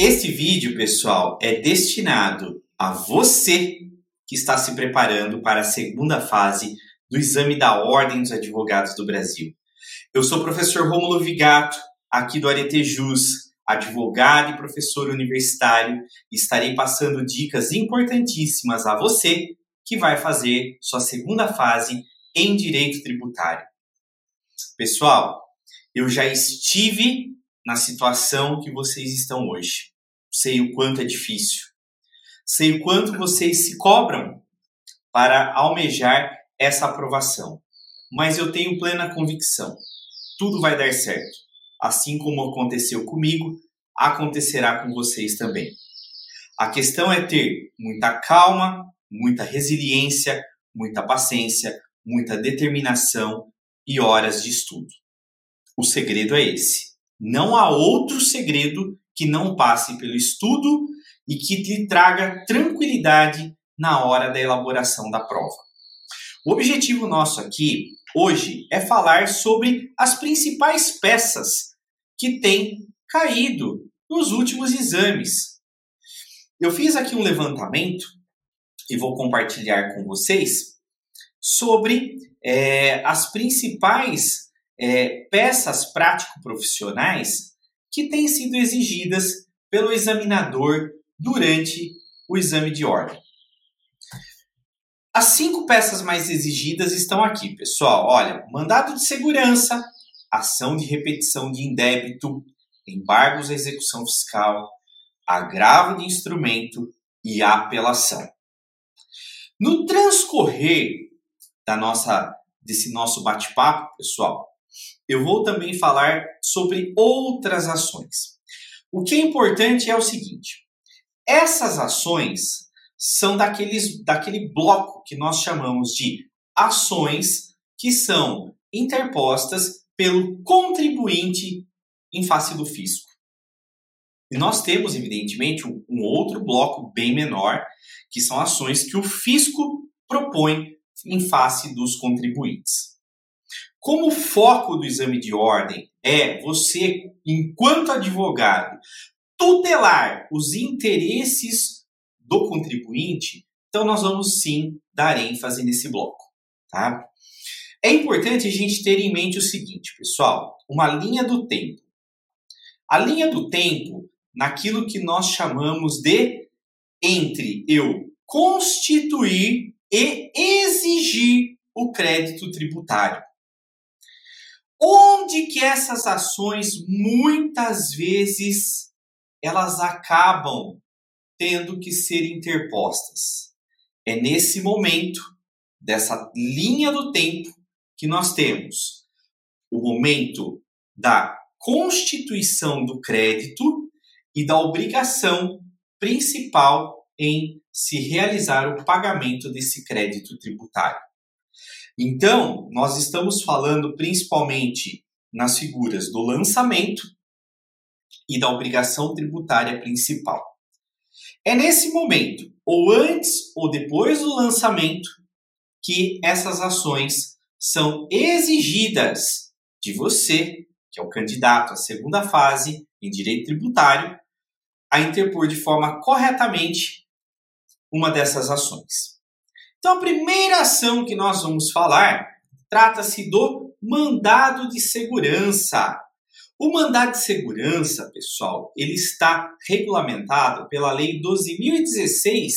Esse vídeo, pessoal, é destinado a você que está se preparando para a segunda fase do exame da Ordem dos Advogados do Brasil. Eu sou o professor Rômulo Vigato, aqui do Arete Jus, advogado e professor universitário, e estarei passando dicas importantíssimas a você que vai fazer sua segunda fase em direito tributário. Pessoal, eu já estive na situação que vocês estão hoje. Sei o quanto é difícil. Sei o quanto vocês se cobram para almejar essa aprovação. Mas eu tenho plena convicção. Tudo vai dar certo. Assim como aconteceu comigo, acontecerá com vocês também. A questão é ter muita calma, muita resiliência, muita paciência, muita determinação e horas de estudo. O segredo é esse. Não há outro segredo que não passe pelo estudo e que lhe traga tranquilidade na hora da elaboração da prova. O objetivo nosso aqui hoje é falar sobre as principais peças que têm caído nos últimos exames. Eu fiz aqui um levantamento e vou compartilhar com vocês sobre é, as principais é, peças prático-profissionais que têm sido exigidas pelo examinador durante o exame de ordem. As cinco peças mais exigidas estão aqui, pessoal. Olha, mandado de segurança, ação de repetição de indébito, embargos à execução fiscal, agravo de instrumento e apelação. No transcorrer da nossa desse nosso bate-papo, pessoal, eu vou também falar sobre outras ações. O que é importante é o seguinte: essas ações são daqueles, daquele bloco que nós chamamos de ações que são interpostas pelo contribuinte em face do fisco. E nós temos, evidentemente, um, um outro bloco bem menor, que são ações que o fisco propõe em face dos contribuintes. Como o foco do exame de ordem é você, enquanto advogado, tutelar os interesses do contribuinte, então nós vamos sim dar ênfase nesse bloco, tá? É importante a gente ter em mente o seguinte, pessoal, uma linha do tempo. A linha do tempo naquilo que nós chamamos de entre eu constituir e exigir o crédito tributário. Onde que essas ações muitas vezes elas acabam tendo que ser interpostas? É nesse momento dessa linha do tempo que nós temos o momento da constituição do crédito e da obrigação principal em se realizar o pagamento desse crédito tributário. Então, nós estamos falando principalmente nas figuras do lançamento e da obrigação tributária principal. É nesse momento, ou antes ou depois do lançamento, que essas ações são exigidas de você, que é o candidato à segunda fase em direito tributário, a interpor de forma corretamente uma dessas ações. Então, a primeira ação que nós vamos falar trata-se do mandado de segurança. O mandado de segurança, pessoal, ele está regulamentado pela Lei 12.016,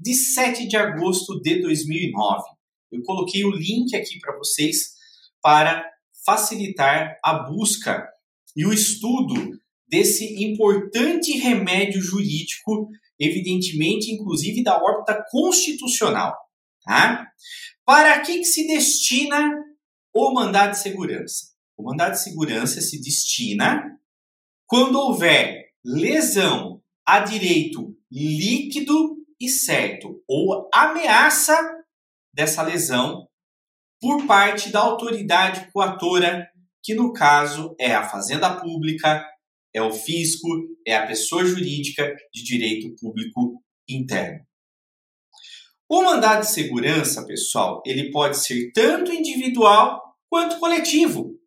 de 7 de agosto de 2009. Eu coloquei o link aqui para vocês para facilitar a busca e o estudo desse importante remédio jurídico, evidentemente, inclusive da órbita constitucional. Tá? Para que, que se destina o mandado de segurança? O mandado de segurança se destina quando houver lesão a direito líquido e certo ou ameaça dessa lesão por parte da autoridade coatora, que no caso é a Fazenda Pública, é o fisco, é a pessoa jurídica de direito público interno. O mandado de segurança, pessoal, ele pode ser tanto individual quanto coletivo.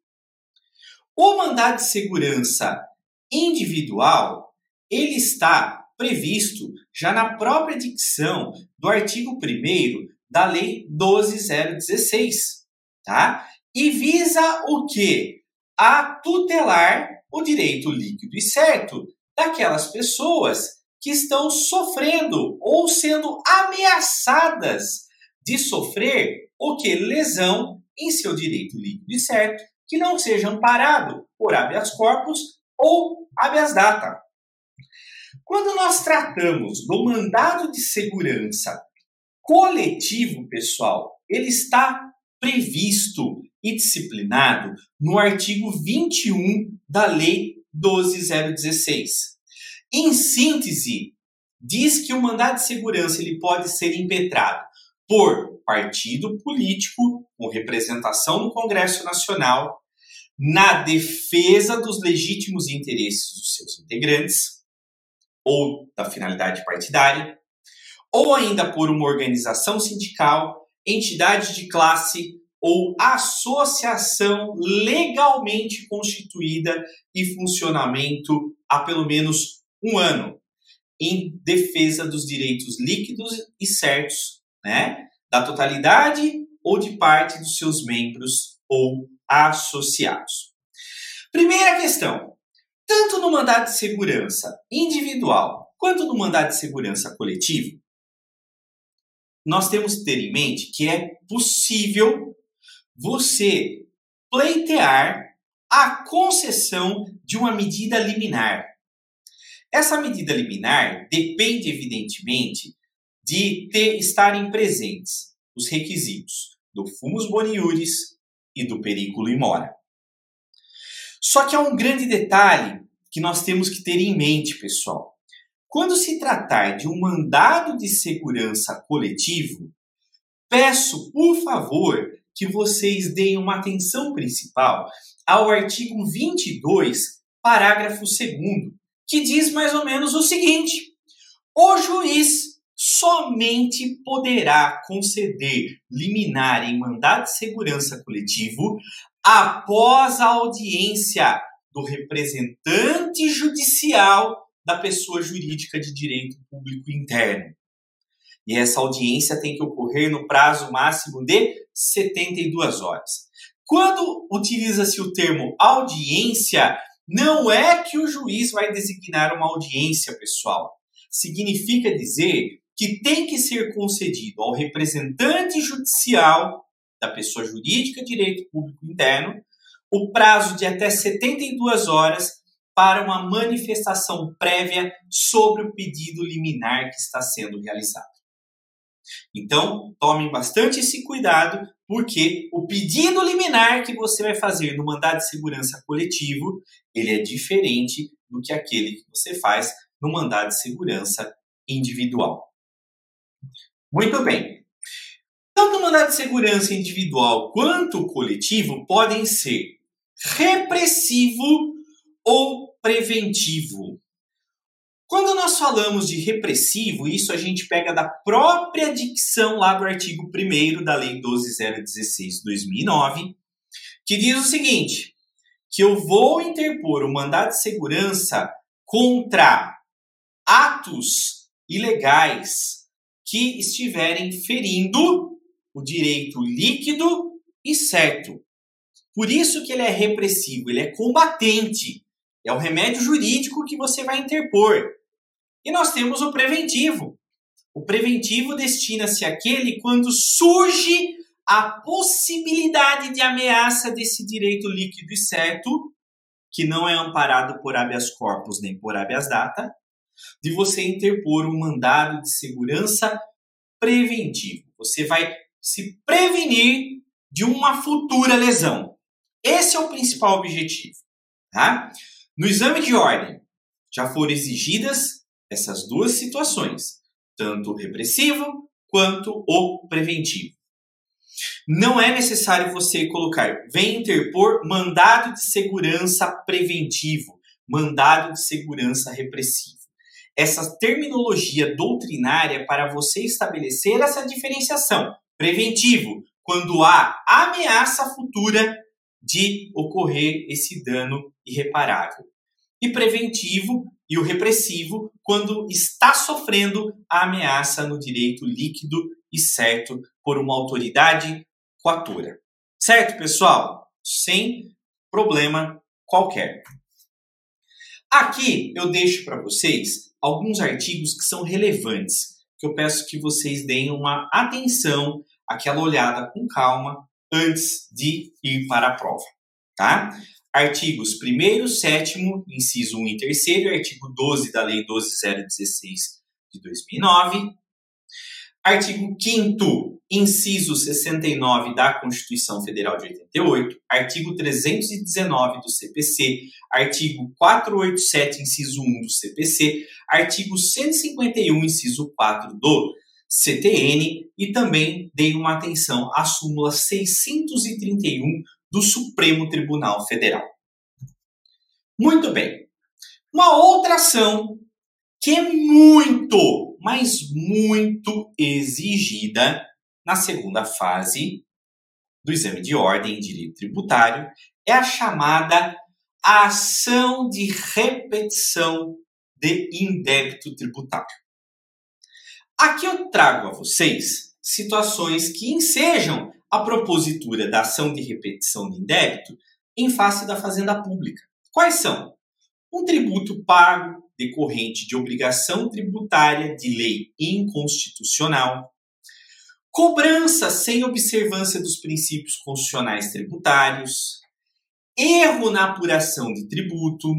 O mandado de segurança individual, ele está previsto já na própria dicção do artigo 1 da Lei 12016, tá? E visa o quê? A tutelar o direito líquido e certo daquelas pessoas que estão sofrendo ou sendo ameaçadas de sofrer o que lesão em seu direito líquido e certo que não seja amparado por habeas corpus ou habeas data. Quando nós tratamos do mandado de segurança coletivo, pessoal, ele está previsto e disciplinado no artigo 21 da Lei 12016. Em síntese, diz que o mandado de segurança ele pode ser impetrado por partido político com representação no Congresso Nacional na defesa dos legítimos interesses dos seus integrantes ou da finalidade partidária, ou ainda por uma organização sindical, entidade de classe ou associação legalmente constituída e funcionamento há pelo menos um ano, em defesa dos direitos líquidos e certos, né, da totalidade ou de parte dos seus membros ou associados. Primeira questão: tanto no mandado de segurança individual quanto no mandado de segurança coletivo, nós temos que ter em mente que é possível você pleitear a concessão de uma medida liminar. Essa medida liminar depende, evidentemente, de ter, estarem presentes os requisitos do fumus boniuris e do periculo in mora. Só que há um grande detalhe que nós temos que ter em mente, pessoal. Quando se tratar de um mandado de segurança coletivo, peço, por favor, que vocês deem uma atenção principal ao artigo 22, parágrafo 2, que diz mais ou menos o seguinte: o juiz somente poderá conceder liminar em mandado de segurança coletivo após a audiência do representante judicial da pessoa jurídica de direito público interno. E essa audiência tem que ocorrer no prazo máximo de 72 horas. Quando utiliza-se o termo audiência, não é que o juiz vai designar uma audiência, pessoal. Significa dizer que tem que ser concedido ao representante judicial da pessoa jurídica direito público interno o prazo de até 72 horas para uma manifestação prévia sobre o pedido liminar que está sendo realizado. Então, tomem bastante esse cuidado, porque o pedido liminar que você vai fazer no mandado de segurança coletivo, ele é diferente do que aquele que você faz no mandado de segurança individual. Muito bem. Tanto o mandado de segurança individual quanto o coletivo podem ser repressivo ou preventivo. Quando nós falamos de repressivo, isso a gente pega da própria dicção lá do artigo 1 da Lei 12016 de 2009, que diz o seguinte: que eu vou interpor o mandado de segurança contra atos ilegais que estiverem ferindo o direito líquido e certo. Por isso que ele é repressivo, ele é combatente. É o remédio jurídico que você vai interpor. E nós temos o preventivo. O preventivo destina-se àquele quando surge a possibilidade de ameaça desse direito líquido e certo, que não é amparado por habeas corpus nem por habeas data, de você interpor um mandado de segurança preventivo. Você vai se prevenir de uma futura lesão. Esse é o principal objetivo. Tá? No exame de ordem, já foram exigidas essas duas situações, tanto o repressivo quanto o preventivo. Não é necessário você colocar, vem interpor mandado de segurança preventivo, mandado de segurança repressivo. Essa terminologia doutrinária para você estabelecer essa diferenciação. Preventivo, quando há ameaça futura de ocorrer esse dano irreparável. E preventivo, e o repressivo quando está sofrendo a ameaça no direito líquido e certo por uma autoridade coatora. Certo, pessoal? Sem problema qualquer. Aqui eu deixo para vocês alguns artigos que são relevantes, que eu peço que vocês deem uma atenção, aquela olhada com calma antes de ir para a prova, tá? Artigos 1 7 inciso 1 e 3 artigo 12 da Lei 12016 de 2009, Artigo 5 inciso 69 da Constituição Federal de 88, artigo 319 do CPC, artigo 487, inciso 1 do CPC, artigo 151, inciso 4 do CTN e também dei uma atenção à súmula 631 do Supremo Tribunal Federal. Muito bem. Uma outra ação que é muito mas muito exigida na segunda fase do exame de ordem em direito tributário, é a chamada ação de repetição de indébito tributário. Aqui eu trago a vocês situações que ensejam a propositura da ação de repetição de indébito em face da fazenda pública. Quais são? Um tributo pago decorrente de obrigação tributária de lei inconstitucional, cobrança sem observância dos princípios constitucionais tributários, erro na apuração de tributo,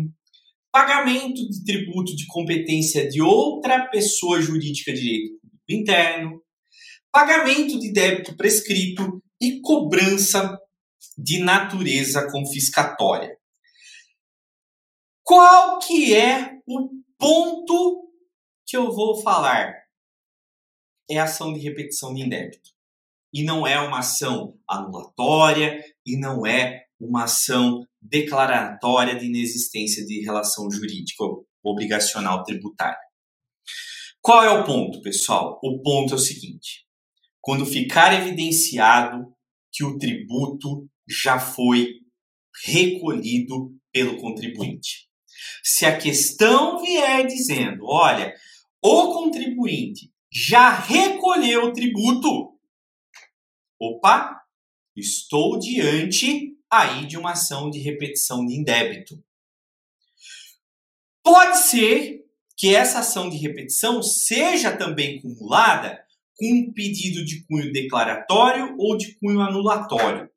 pagamento de tributo de competência de outra pessoa jurídica de direito interno, pagamento de débito prescrito e cobrança de natureza confiscatória. Qual que é o ponto que eu vou falar? É ação de repetição de indébito. E não é uma ação anulatória e não é uma ação declaratória de inexistência de relação jurídica obrigacional tributária. Qual é o ponto, pessoal? O ponto é o seguinte: quando ficar evidenciado que o tributo já foi recolhido pelo contribuinte. Se a questão vier dizendo, olha, o contribuinte já recolheu o tributo, opa, estou diante aí de uma ação de repetição de indébito. Pode ser que essa ação de repetição seja também cumulada com pedido de cunho declaratório ou de cunho anulatório.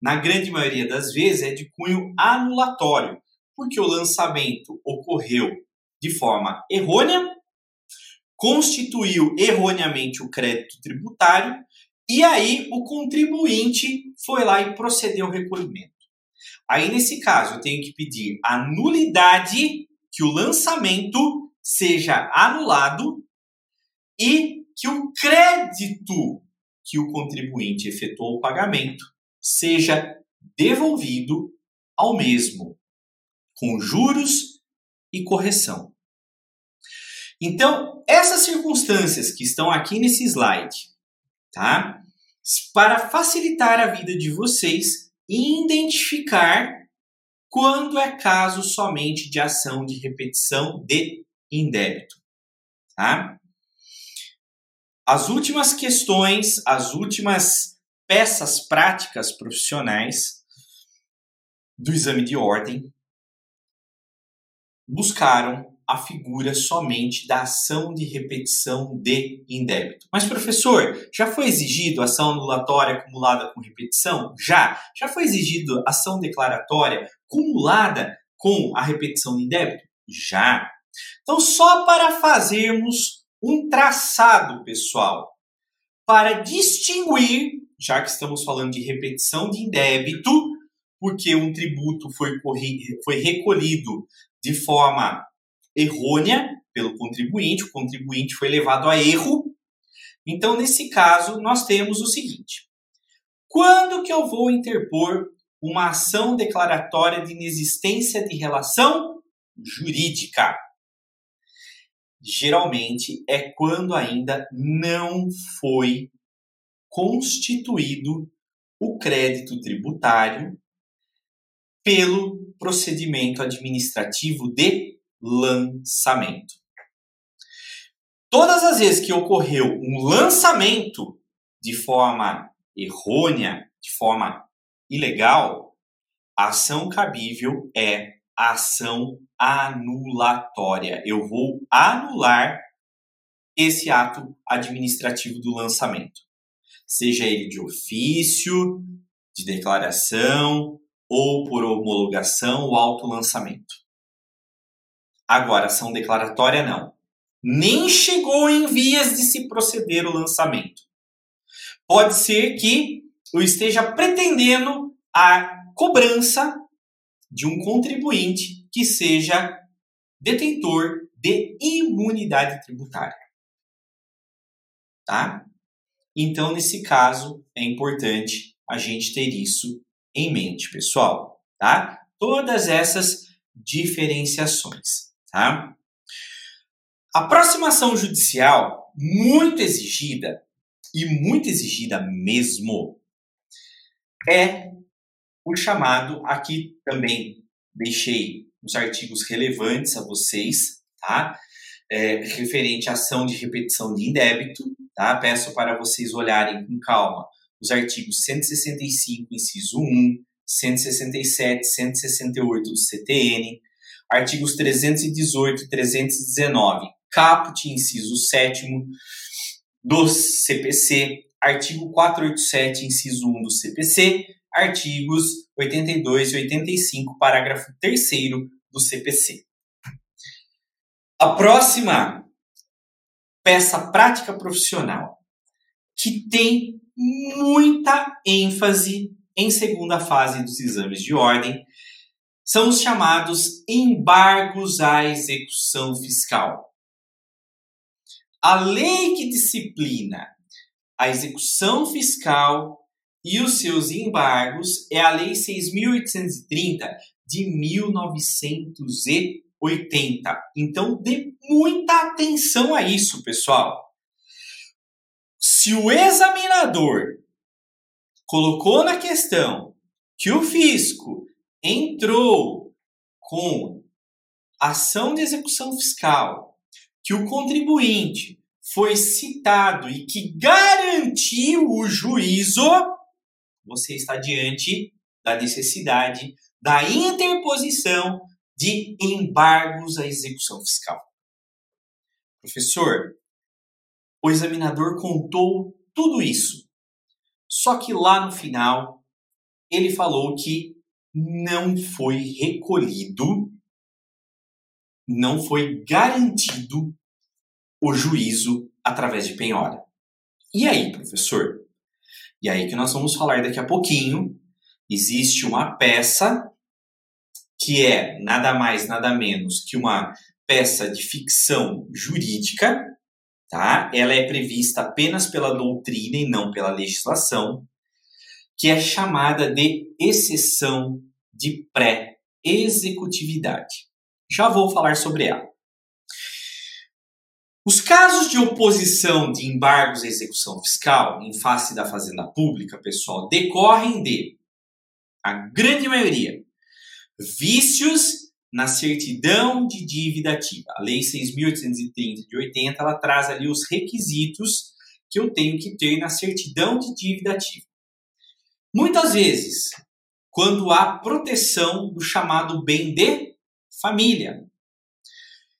Na grande maioria das vezes é de cunho anulatório, porque o lançamento ocorreu de forma errônea, constituiu erroneamente o crédito tributário e aí o contribuinte foi lá e procedeu ao recolhimento. Aí nesse caso eu tenho que pedir a nulidade que o lançamento seja anulado e que o crédito que o contribuinte efetuou o pagamento seja devolvido ao mesmo com juros e correção. Então, essas circunstâncias que estão aqui nesse slide, tá? Para facilitar a vida de vocês e identificar quando é caso somente de ação de repetição de indébito, tá? As últimas questões, as últimas peças práticas profissionais do exame de ordem buscaram a figura somente da ação de repetição de indébito. Mas, professor, já foi exigido ação anulatória acumulada com repetição? Já. Já foi exigido ação declaratória cumulada com a repetição de indébito? Já. Então, só para fazermos um traçado, pessoal, para distinguir, já que estamos falando de repetição de indébito, porque um tributo foi, foi recolhido de forma errônea pelo contribuinte, o contribuinte foi levado a erro. Então, nesse caso, nós temos o seguinte: quando que eu vou interpor uma ação declaratória de inexistência de relação jurídica? Geralmente é quando ainda não foi constituído o crédito tributário pelo procedimento administrativo de lançamento. Todas as vezes que ocorreu um lançamento de forma errônea, de forma ilegal, a ação cabível é ação anulatória. Eu vou anular esse ato administrativo do lançamento, seja ele de ofício, de declaração ou por homologação ou autolançamento. Agora, ação declaratória não. Nem chegou em vias de se proceder o lançamento. Pode ser que eu esteja pretendendo a cobrança de um contribuinte que seja detentor de imunidade tributária. Tá? Então, nesse caso, é importante a gente ter isso em mente, pessoal, tá? Todas essas diferenciações, tá? A aproximação judicial, muito exigida, e muito exigida mesmo, é o chamado, aqui também deixei os artigos relevantes a vocês, tá? É, referente à ação de repetição de indébito, tá? Peço para vocês olharem com calma os artigos 165, inciso 1, 167, 168 do CTN, artigos 318 e 319, caput, inciso 7 do CPC, artigo 487, inciso 1 do CPC, artigos 82 e 85, parágrafo 3 do CPC. A próxima peça prática profissional, que tem muita ênfase em segunda fase dos exames de ordem, são os chamados embargos à execução fiscal. A lei que disciplina a execução fiscal e os seus embargos é a Lei 6.830 de 1980. Então, dê muita atenção a isso, pessoal. Se o examinador colocou na questão que o fisco entrou com ação de execução fiscal, que o contribuinte foi citado e que garantiu o juízo, você está diante da necessidade da interposição de embargos à execução fiscal. Professor, o examinador contou tudo isso. Só que lá no final, ele falou que não foi recolhido, não foi garantido o juízo através de penhora. E aí, professor? E aí que nós vamos falar daqui a pouquinho. Existe uma peça que é nada mais, nada menos que uma peça de ficção jurídica, tá? Ela é prevista apenas pela doutrina e não pela legislação, que é chamada de exceção de pré-executividade. Já vou falar sobre ela. Os casos de oposição de embargos à execução fiscal em face da Fazenda Pública, pessoal, decorrem de, a grande maioria, vícios na certidão de dívida ativa. A Lei 6.830 de 80, ela traz ali os requisitos que eu tenho que ter na certidão de dívida ativa. Muitas vezes, quando há proteção do chamado bem de família.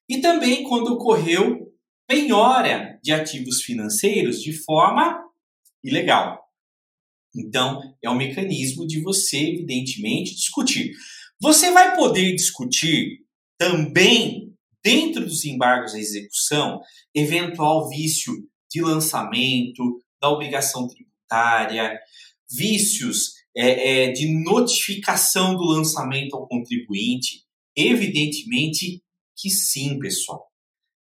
E também quando ocorreu penhora de ativos financeiros de forma ilegal. Então, é um mecanismo de você, evidentemente, discutir. Você vai poder discutir também, dentro dos embargos à execução, eventual vício de lançamento, da obrigação tributária, vícios é, é, de notificação do lançamento ao contribuinte. Evidentemente que sim, pessoal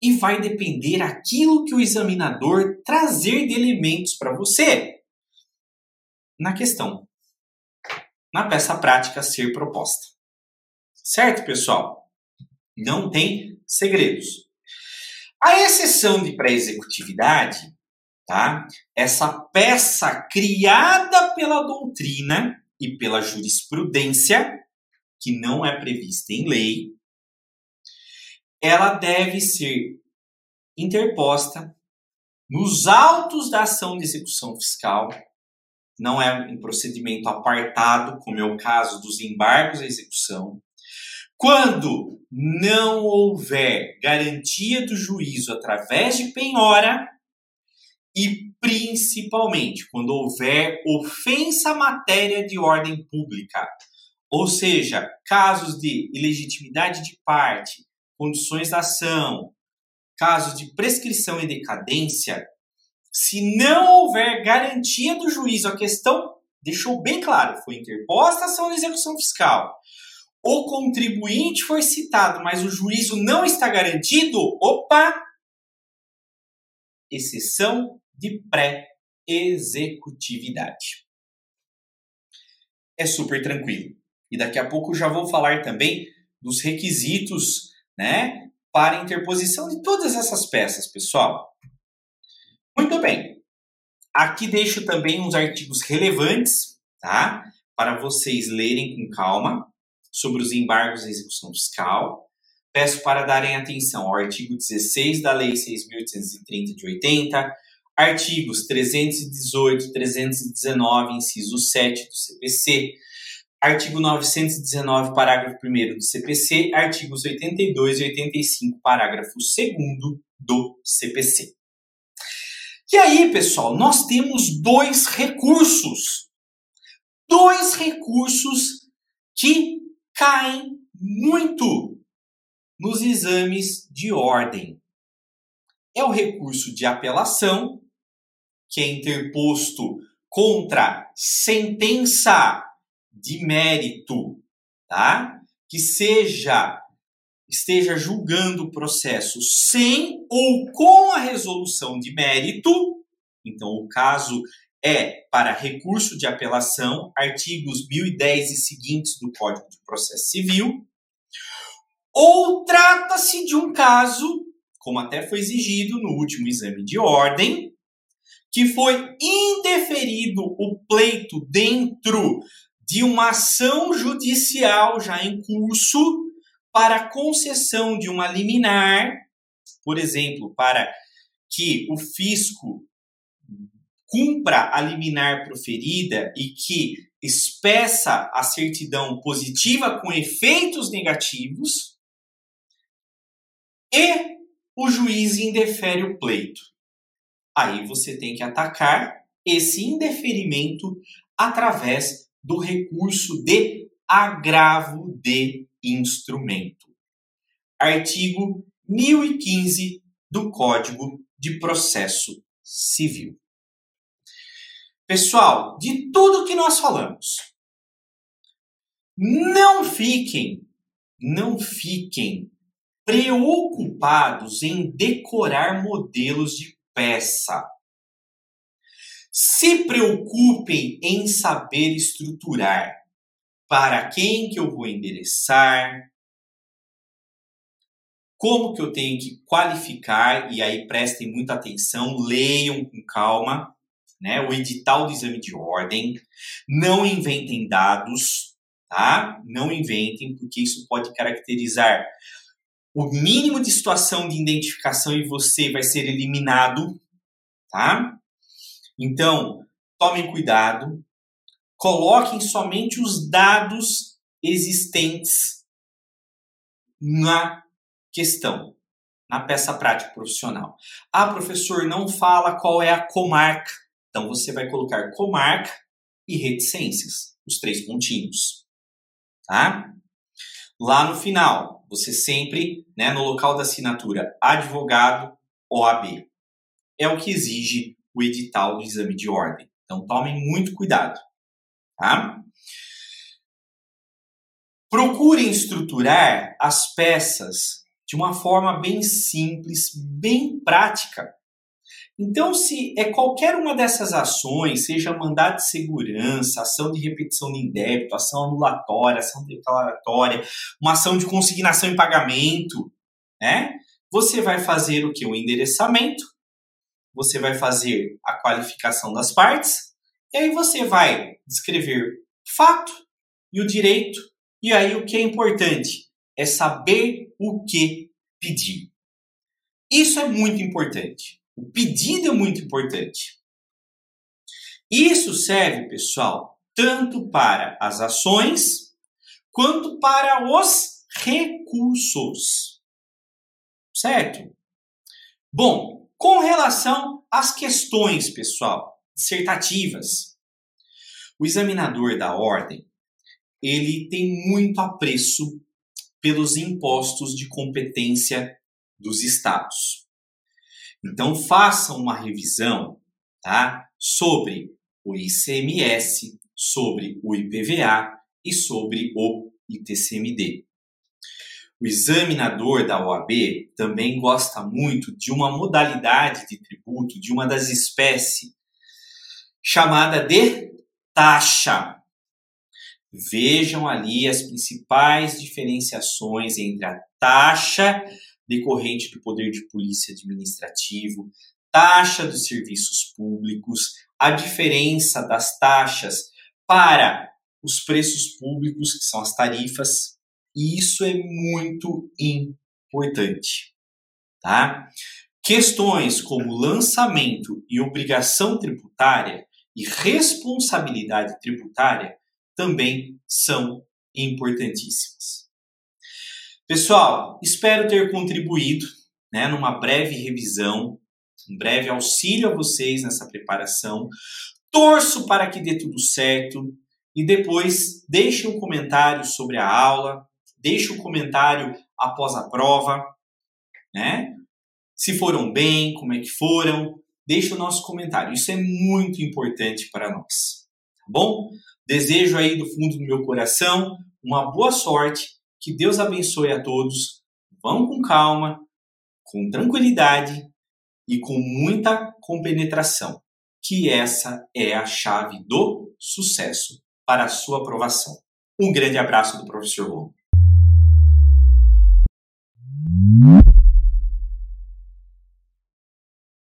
e vai depender aquilo que o examinador trazer de elementos para você na questão, na peça prática ser proposta. Certo, pessoal? Não tem segredos. A exceção de pré-executividade, tá? Essa peça criada pela doutrina e pela jurisprudência, que não é prevista em lei, ela deve ser interposta nos autos da ação de execução fiscal, não é um procedimento apartado, como é o caso dos embargos à execução. Quando não houver garantia do juízo através de penhora e principalmente quando houver ofensa à matéria de ordem pública, ou seja, casos de ilegitimidade de parte, condições da ação, casos de prescrição e decadência, se não houver garantia do juízo, a questão deixou bem claro, foi interposta a ação de execução fiscal. O contribuinte foi citado, mas o juízo não está garantido. Opa! Exceção de pré-executividade. É super tranquilo. E daqui a pouco já vou falar também dos requisitos, né, para interposição de todas essas peças, pessoal. Muito bem. Aqui deixo também uns artigos relevantes, tá? Para vocês lerem com calma sobre os embargos à execução fiscal. Peço para darem atenção ao artigo 16 da Lei 6.830 de 80, artigos 318 e 319, inciso 7 do CPC, artigo 919, parágrafo 1 do CPC, artigos 82 e 85, parágrafo 2 do CPC. E aí, pessoal, nós temos dois recursos. Dois recursos que caem muito nos exames de ordem. É o recurso de apelação, que é interposto contra sentença de mérito, tá? Que seja esteja julgando o processo sem ou com a resolução de mérito, então o caso é para recurso de apelação, artigos 1010 e seguintes do Código de Processo Civil, ou trata-se de um caso, como até foi exigido no último exame de ordem, que foi indeferido o pleito dentro de uma ação judicial já em curso para concessão de uma liminar, por exemplo, para que o fisco cumpra a liminar proferida e que expeça a certidão positiva com efeitos negativos, e o juiz indefere o pleito. Aí você tem que atacar esse indeferimento através do recurso de agravo de instrumento. Artigo 1015 do Código de Processo Civil. Pessoal, de tudo que nós falamos, não fiquem, não fiquem preocupados em decorar modelos de peça. Se preocupem em saber estruturar. Para quem que eu vou endereçar, como que eu tenho que qualificar, e aí prestem muita atenção, leiam com calma, né, o edital do exame de ordem, não inventem dados, tá? Não inventem, porque isso pode caracterizar o mínimo de situação de identificação e você vai ser eliminado, tá? Então, tomem cuidado, coloquem somente os dados existentes na questão, na peça prática profissional. Ah, professor, não fala qual é a comarca. Então você vai colocar comarca e reticências, os três pontinhos. Tá? Lá no final, você sempre, né, no local da assinatura, advogado OAB. É o que exige o edital do exame de ordem. Então tomem muito cuidado. Tá? Procurem estruturar as peças de uma forma bem simples, bem prática. Então, se é qualquer uma dessas ações, seja mandado de segurança, ação de repetição de débito, ação anulatória, ação declaratória, uma ação de consignação em pagamento, né? Você vai fazer o que? O endereçamento, você vai fazer a qualificação das partes, e aí você vai descrever fato e o direito. E aí o que é importante é saber o que pedir. Isso é muito importante. O pedido é muito importante. Isso serve, pessoal, tanto para as ações quanto para os recursos. Certo? Bom, com relação às questões, pessoal, dissertativas, o examinador da ordem, ele tem muito apreço pelos impostos de competência dos estados. Então façam uma revisão, tá, sobre o ICMS, sobre o IPVA e sobre o ITCMD. O examinador da OAB também gosta muito de uma modalidade de tributo, de uma das espécies, chamada de taxa. Vejam ali as principais diferenciações entre a taxa decorrente do poder de polícia administrativo, taxa dos serviços públicos, a diferença das taxas para os preços públicos, que são as tarifas, e isso é muito importante, tá? Questões como lançamento e obrigação tributária e responsabilidade tributária também são importantíssimas. Pessoal, espero ter contribuído né, numa breve revisão, um breve auxílio a vocês nessa preparação. Torço para que dê tudo certo e depois deixe um comentário sobre a aula, deixe um comentário após a prova, né? Se foram bem, como é que foram, deixe o nosso comentário. Isso é muito importante para nós. Tá bom? Desejo aí do fundo do meu coração uma boa sorte, que Deus abençoe a todos. Vão com calma, com tranquilidade e com muita compenetração, que essa é a chave do sucesso para a sua aprovação. Um grande abraço do professor Ron.